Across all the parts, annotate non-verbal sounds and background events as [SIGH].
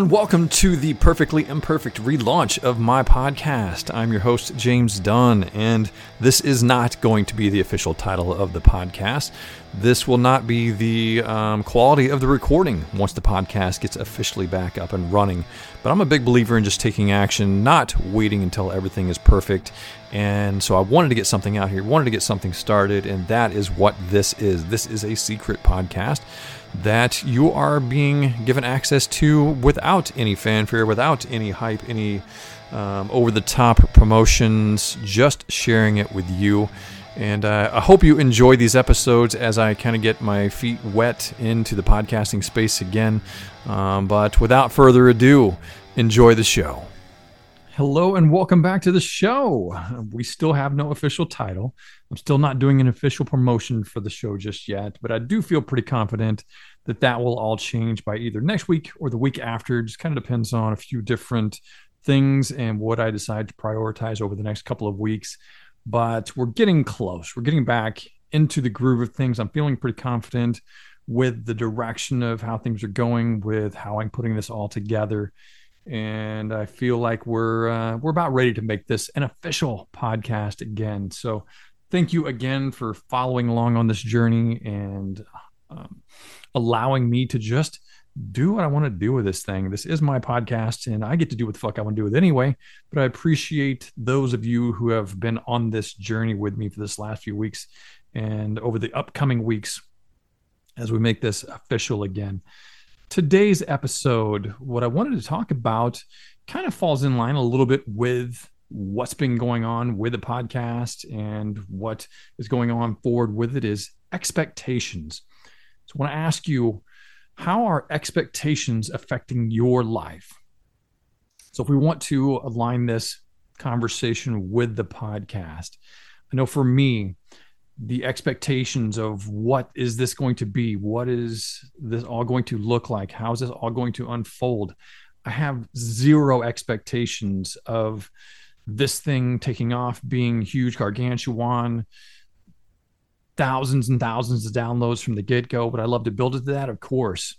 and welcome to the Perfectly Imperfect relaunch of my podcast. I'm your host, James Dunn, and this is not going to be the official title of the podcast. This will not be the um, quality of the recording once the podcast gets officially back up and running. But I'm a big believer in just taking action, not waiting until everything is perfect. And so I wanted to get something out here, wanted to get something started, and that is what this is. This is a secret podcast that you are being given access to without any fanfare, without any hype, any um, over the top promotions, just sharing it with you. And uh, I hope you enjoy these episodes as I kind of get my feet wet into the podcasting space again. Um, but without further ado, enjoy the show. Hello and welcome back to the show. We still have no official title. I'm still not doing an official promotion for the show just yet, but I do feel pretty confident that that will all change by either next week or the week after. It just kind of depends on a few different things and what I decide to prioritize over the next couple of weeks. But we're getting close. We're getting back into the groove of things. I'm feeling pretty confident with the direction of how things are going, with how I'm putting this all together and I feel like we're uh, we're about ready to make this an official podcast again. So, thank you again for following along on this journey and um, allowing me to just do what I want to do with this thing. This is my podcast, and I get to do what the fuck I want to do with it anyway. But I appreciate those of you who have been on this journey with me for this last few weeks and over the upcoming weeks as we make this official again today's episode, what I wanted to talk about kind of falls in line a little bit with what's been going on with the podcast and what is going on forward with it is expectations. So I want to ask you, how are expectations affecting your life? So if we want to align this conversation with the podcast, I know for me, the expectations of what is this going to be? What is this all going to look like? How is this all going to unfold? I have zero expectations of this thing taking off being huge gargantuan thousands and thousands of downloads from the get-go but i love to build it to that of course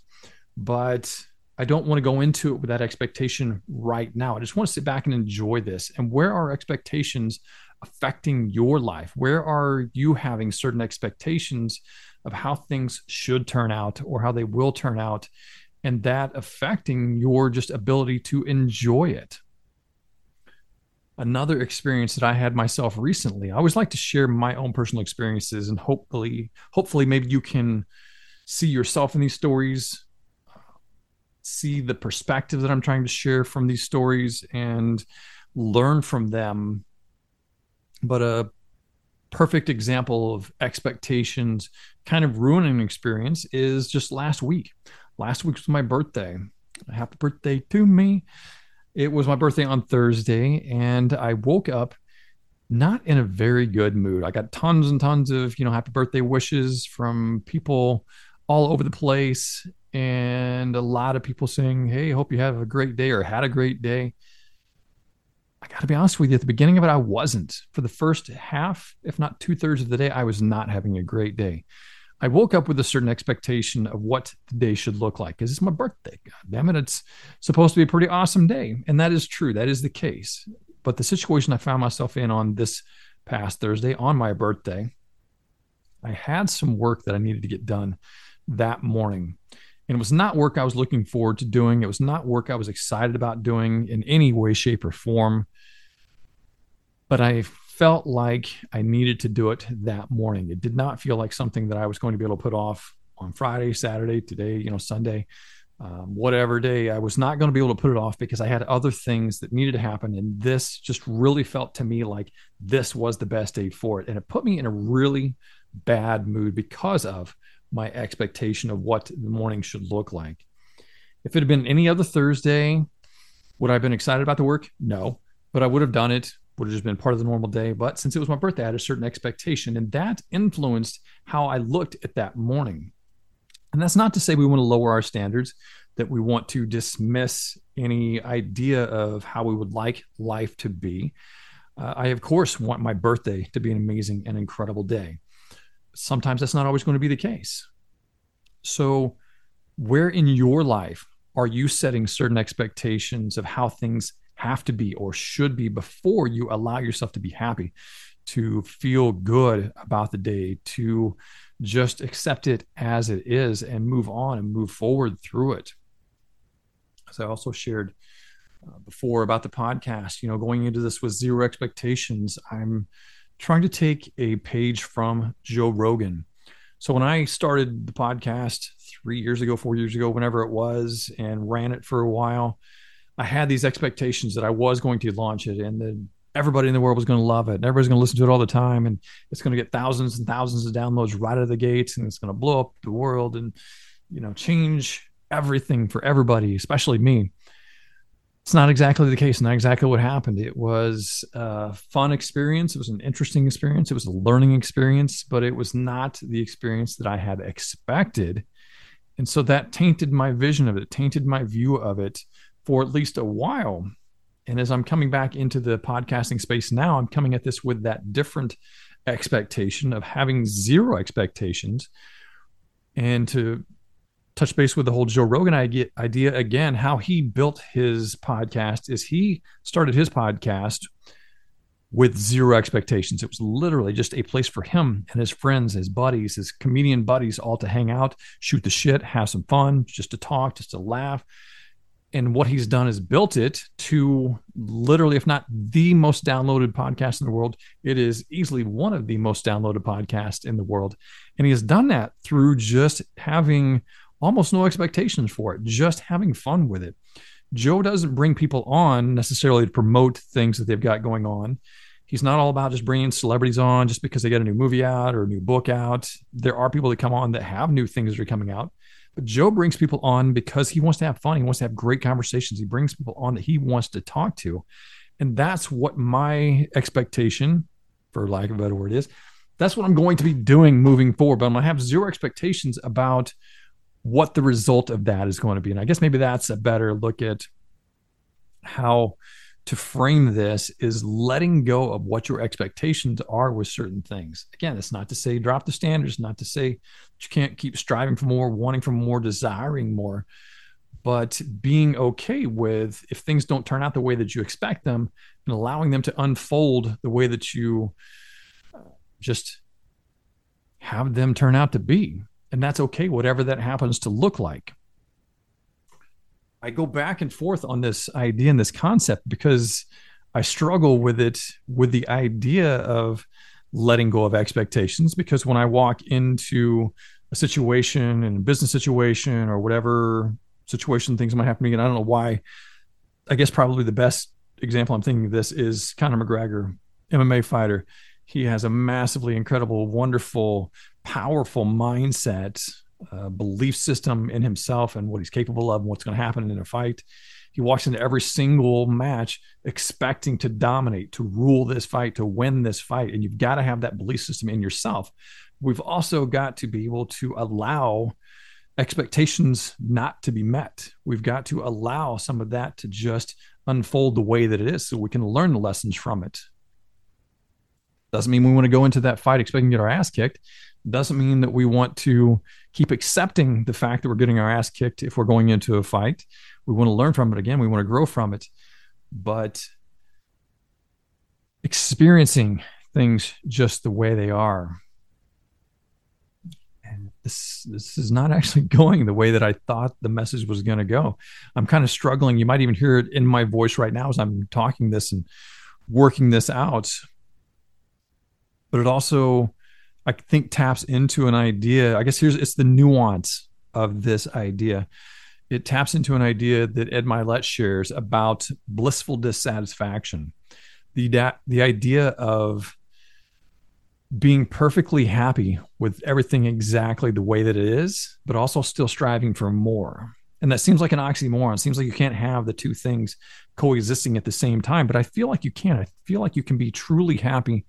but i don't want to go into it with that expectation right now i just want to sit back and enjoy this and where are expectations affecting your life? Where are you having certain expectations of how things should turn out or how they will turn out? And that affecting your just ability to enjoy it. Another experience that I had myself recently, I always like to share my own personal experiences and hopefully, hopefully, maybe you can see yourself in these stories, see the perspective that I'm trying to share from these stories, and learn from them but a perfect example of expectations kind of ruining an experience is just last week. Last week was my birthday. Happy birthday to me. It was my birthday on Thursday, and I woke up not in a very good mood. I got tons and tons of, you know, happy birthday wishes from people all over the place, and a lot of people saying, Hey, hope you have a great day or had a great day. I got to be honest with you, at the beginning of it, I wasn't. For the first half, if not two thirds of the day, I was not having a great day. I woke up with a certain expectation of what the day should look like because it's my birthday. God damn it, it's supposed to be a pretty awesome day. And that is true. That is the case. But the situation I found myself in on this past Thursday, on my birthday, I had some work that I needed to get done that morning. And it was not work I was looking forward to doing. It was not work I was excited about doing in any way, shape, or form but I felt like I needed to do it that morning. It did not feel like something that I was going to be able to put off on Friday, Saturday, today, you know, Sunday, um, whatever day. I was not going to be able to put it off because I had other things that needed to happen. And this just really felt to me like this was the best day for it. And it put me in a really bad mood because of my expectation of what the morning should look like. If it had been any other Thursday, would I have been excited about the work? No, but I would have done it would have just been part of the normal day. But since it was my birthday, I had a certain expectation, and that influenced how I looked at that morning. And that's not to say we want to lower our standards, that we want to dismiss any idea of how we would like life to be. Uh, I, of course, want my birthday to be an amazing and incredible day. Sometimes that's not always going to be the case. So, where in your life are you setting certain expectations of how things have to be or should be before you allow yourself to be happy, to feel good about the day, to just accept it as it is and move on and move forward through it? As I also shared uh, before about the podcast, you know, going into this with zero expectations, I'm trying to take a page from Joe Rogan. So when I started the podcast three years ago, four years ago, whenever it was, and ran it for a while, I had these expectations that I was going to launch it and that everybody in the world was going to love it. And everybody's going to listen to it all the time and it's going to get thousands and thousands of downloads right out of the gates and it's going to blow up the world and you know change everything for everybody especially me. It's not exactly the case not exactly what happened. It was a fun experience. It was an interesting experience. It was a learning experience but it was not the experience that i had expected. And so that tainted my vision of it tainted my view of it for at least a while. And as I'm coming back into the podcasting space now, I'm coming at this with that different expectation of having zero expectations and to touch base with the whole Joe Rogan idea, again, how he built his podcast is he started his podcast with zero expectations. It was literally just a place for him and his friends, his buddies, his comedian buddies all to hang out, shoot the shit, have some fun, just to talk, just to laugh and what he's done is built it to literally, if not the most downloaded podcast in the world, it is easily one of the most downloaded podcasts in the world. And he has done that through just having almost no expectations for it, just having fun with it. Joe doesn't bring people on necessarily to promote things that they've got going on. He's not all about just bringing celebrities on just because they get a new movie out or a new book out. There are people that come on that have new things that are coming out but Joe brings people on because he wants to have fun. He wants to have great conversations. He brings people on that he wants to talk to. And that's what my expectation, for lack of a better word, is. That's what I'm going to be doing moving forward. But I'm going to have zero expectations about what the result of that is going to be. And I guess maybe that's a better look at how to frame this is letting go of what your expectations are with certain things. Again, it's not to say drop the standards, not to say you can't keep striving for more, wanting for more, desiring more, but being okay with if things don't turn out the way that you expect them and allowing them to unfold the way that you uh, just have them turn out to be. And that's okay, whatever that happens to look like. I go back and forth on this idea and this concept because I struggle with it with the idea of letting go of expectations because when I walk into a situation and a business situation or whatever situation things might happen to me, and I don't know why. I guess probably the best example I'm thinking of this is Conor McGregor, MMA fighter. He has a massively incredible, wonderful, powerful mindset uh, belief system in himself and what he's capable of and what's going to happen in a fight. He walks into every single match expecting to dominate, to rule this fight, to win this fight. And you've got to have that belief system in yourself. We've also got to be able to allow expectations not to be met. We've got to allow some of that to just unfold the way that it is so we can learn the lessons from it. Doesn't mean we want to go into that fight expecting to get our ass kicked doesn't mean that we want to keep accepting the fact that we're getting our ass kicked if we're going into a fight. We want to learn from it again. We want to grow from it. But experiencing things just the way they are. And this this is not actually [LAUGHS] going the way that I thought the message was going to go. I'm kind of struggling. You might even hear it in my voice right now as I'm talking this and working this out. But it also I think taps into an idea. I guess here's it's the nuance of this idea. It taps into an idea that Ed Mylett shares about blissful dissatisfaction. The the idea of being perfectly happy with everything exactly the way that it is, but also still striving for more. And that seems like an oxymoron. It seems like you can't have the two things coexisting at the same time, but I feel like you can. I feel like you can be truly happy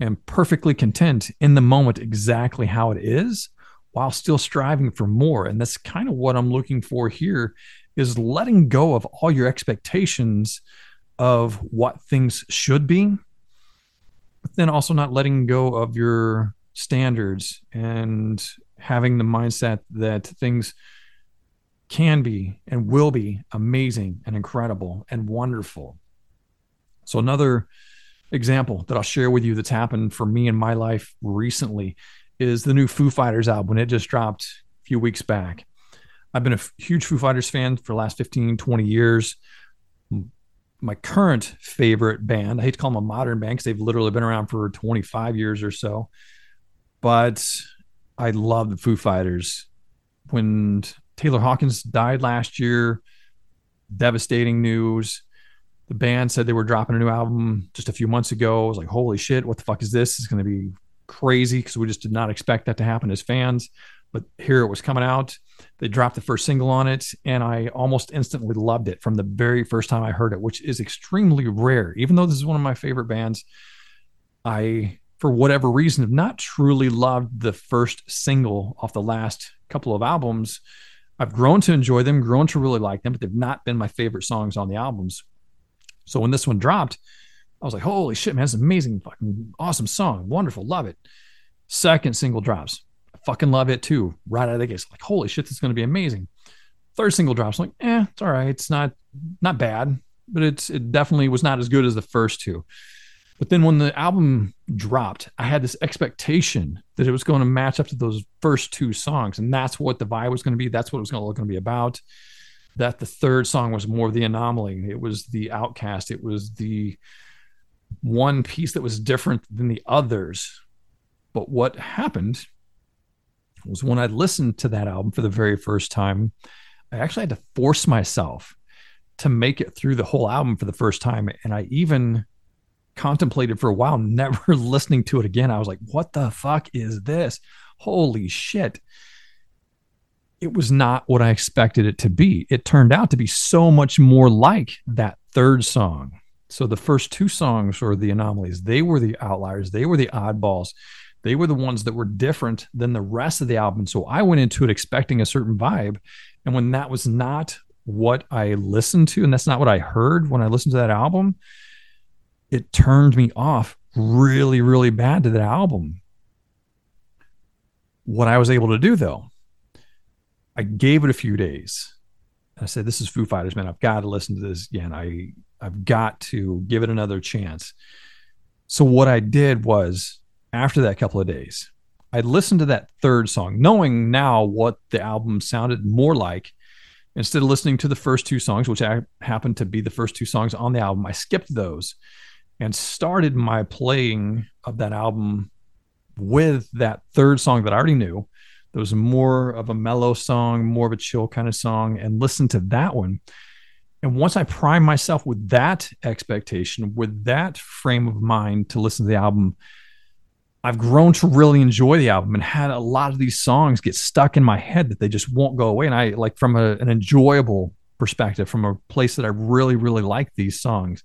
and perfectly content in the moment exactly how it is while still striving for more and that's kind of what i'm looking for here is letting go of all your expectations of what things should be but then also not letting go of your standards and having the mindset that things can be and will be amazing and incredible and wonderful. So, another example that I'll share with you that's happened for me in my life recently is the new Foo Fighters album. when It just dropped a few weeks back. I've been a huge Foo Fighters fan for the last 15, 20 years. My current favorite band, I hate to call them a modern band because they've literally been around for 25 years or so, but I love the Foo Fighters. When Taylor Hawkins died last year, devastating news. The band said they were dropping a new album just a few months ago. I was like, holy shit, what the fuck is this? It's going to be crazy because we just did not expect that to happen as fans. But here it was coming out. They dropped the first single on it, and I almost instantly loved it from the very first time I heard it, which is extremely rare. Even though this is one of my favorite bands, I, for whatever reason, have not truly loved the first single off the last couple of albums. I've grown to enjoy them, grown to really like them, but they've not been my favorite songs on the albums. So when this one dropped, I was like, holy shit, man, it's amazing, fucking awesome song. Wonderful. Love it. Second single drops. I fucking love it too. Right out of the gate. Like, holy shit, this is going to be amazing. Third single drops. I'm like, eh, it's all right. It's not not bad, but it's it definitely was not as good as the first two. But then when the album dropped, I had this expectation that it was going to match up to those first two songs. And that's what the vibe was going to be. That's what it was going to be about. That the third song was more the anomaly. It was the outcast. It was the one piece that was different than the others. But what happened was when I listened to that album for the very first time, I actually had to force myself to make it through the whole album for the first time. And I even contemplated for a while, [LAUGHS] never listening to it again. I was like, what the fuck is this? Holy shit. It was not what I expected it to be. It turned out to be so much more like that third song. So the first two songs were the anomalies. They were the outliers. They were the oddballs. They were the ones that were different than the rest of the album. So I went into it expecting a certain vibe. And when that was not what I listened to, and that's not what I heard when I listened to that album, it turned me off really, really bad to that album. What I was able to do though, I gave it a few days. I said, This is Foo Fighters, man. I've got to listen to this again. I I've got to give it another chance. So what I did was after that couple of days, I listened to that third song, knowing now what the album sounded more like. Instead of listening to the first two songs, which I happened to be the first two songs on the album, I skipped those and started my playing of that album with that third song that I already knew. There was more of a mellow song, more of a chill kind of song, and listen to that one. And once I prime myself with that expectation, with that frame of mind to listen to the album, I've grown to really enjoy the album and had a lot of these songs get stuck in my head that they just won't go away. And I like from a, an enjoyable perspective, from a place that I really, really like these songs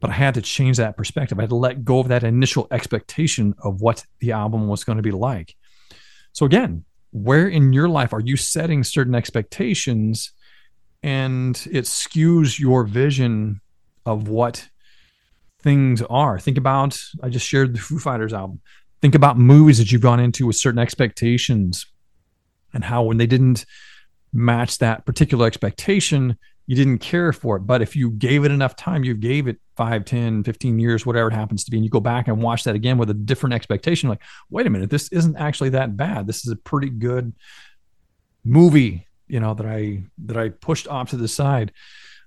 but I had to change that perspective. I had to let go of that initial expectation of what the album was going to be like. So, again, where in your life are you setting certain expectations and it skews your vision of what things are? Think about, I just shared the Foo Fighters album. Think about movies that you've gone into with certain expectations and how when they didn't match that particular expectation, you didn't care for it. But if you gave it enough time, you gave it 5, 10, 15 years, whatever it happens to be, and you go back and watch that again with a different expectation, like, wait a minute, this isn't actually that bad. This is a pretty good movie, you know, that I that I pushed off to the side,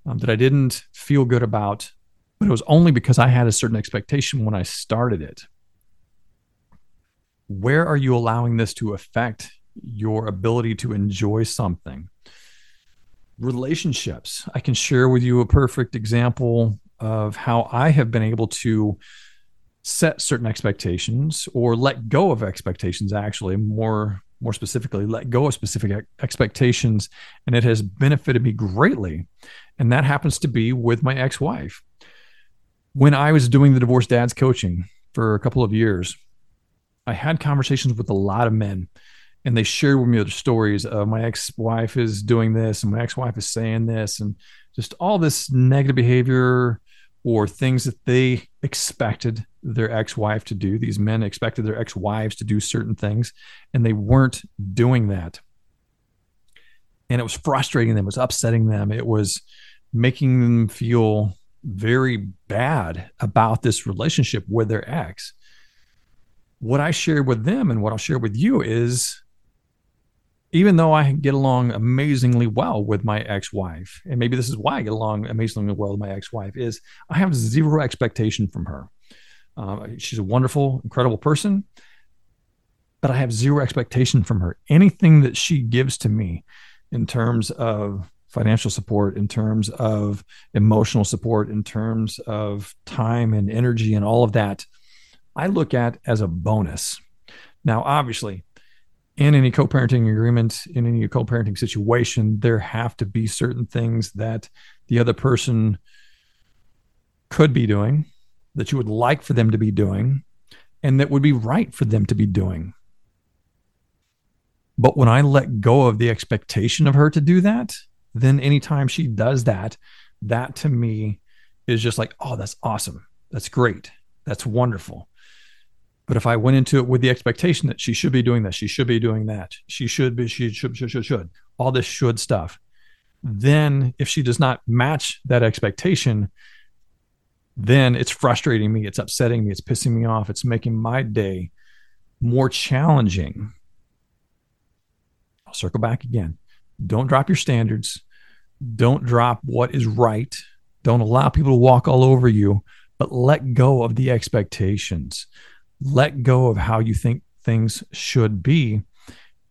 um, that I didn't feel good about, but it was only because I had a certain expectation when I started it. Where are you allowing this to affect your ability to enjoy something? Relationships. I can share with you a perfect example of how I have been able to set certain expectations or let go of expectations actually more more specifically let go of specific expectations and it has benefited me greatly. And that happens to be with my ex-wife. When i was doing the divorced dads coaching for a couple of years i had conversations with a lot of men and they shared with me the stories of my ex-wife is doing this and my ex-wife is saying this and just all this negative behavior or things that they expected their ex-wife to do. These men expected their ex-wives to do certain things and they weren't doing that. And it was frustrating them, it was upsetting them, it was making them feel very bad about this relationship with their ex. What I shared with them and what I'll share with you is even though I get along amazingly well with my ex-wife, and maybe this is why I get along amazingly well with my ex-wife, is I have zero expectation from her. Uh, she's a wonderful, incredible person, but I have zero expectation from her. Anything that she gives to me in terms of financial support, in terms of emotional support, in terms of time and energy and all of that, I look at as a bonus. Now, obviously, in any co-parenting agreement in any co-parenting situation there have to be certain things that the other person could be doing that you would like for them to be doing and that would be right for them to be doing. But when i let go of the expectation of her to do that then anytime she does that that to me is just like oh that's awesome. That's great. That's wonderful but if I went into it with the expectation that she should be doing this, she should be doing that, she should be, she should, should, should, should, all this should stuff, then if she does not match that expectation, then it's frustrating me, it's upsetting me, it's pissing me off, it's making my day more challenging. I'll circle back again. Don't drop your standards. Don't drop what is right. Don't allow people to walk all over you, but let go of the expectations let go of how you think things should be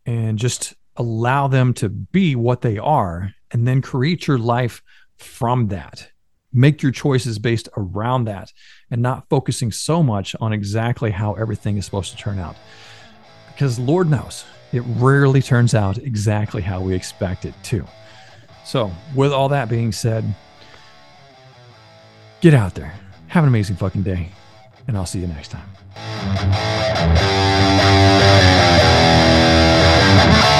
and just allow them to be what they are and then create your life from that. Make your choices based around that and not focusing so much on exactly how everything is supposed to turn out. Because lord knows it rarely turns out exactly how we expect it to. So with all that being said get out there. Have an amazing fucking day and i'll see you next time Thank you.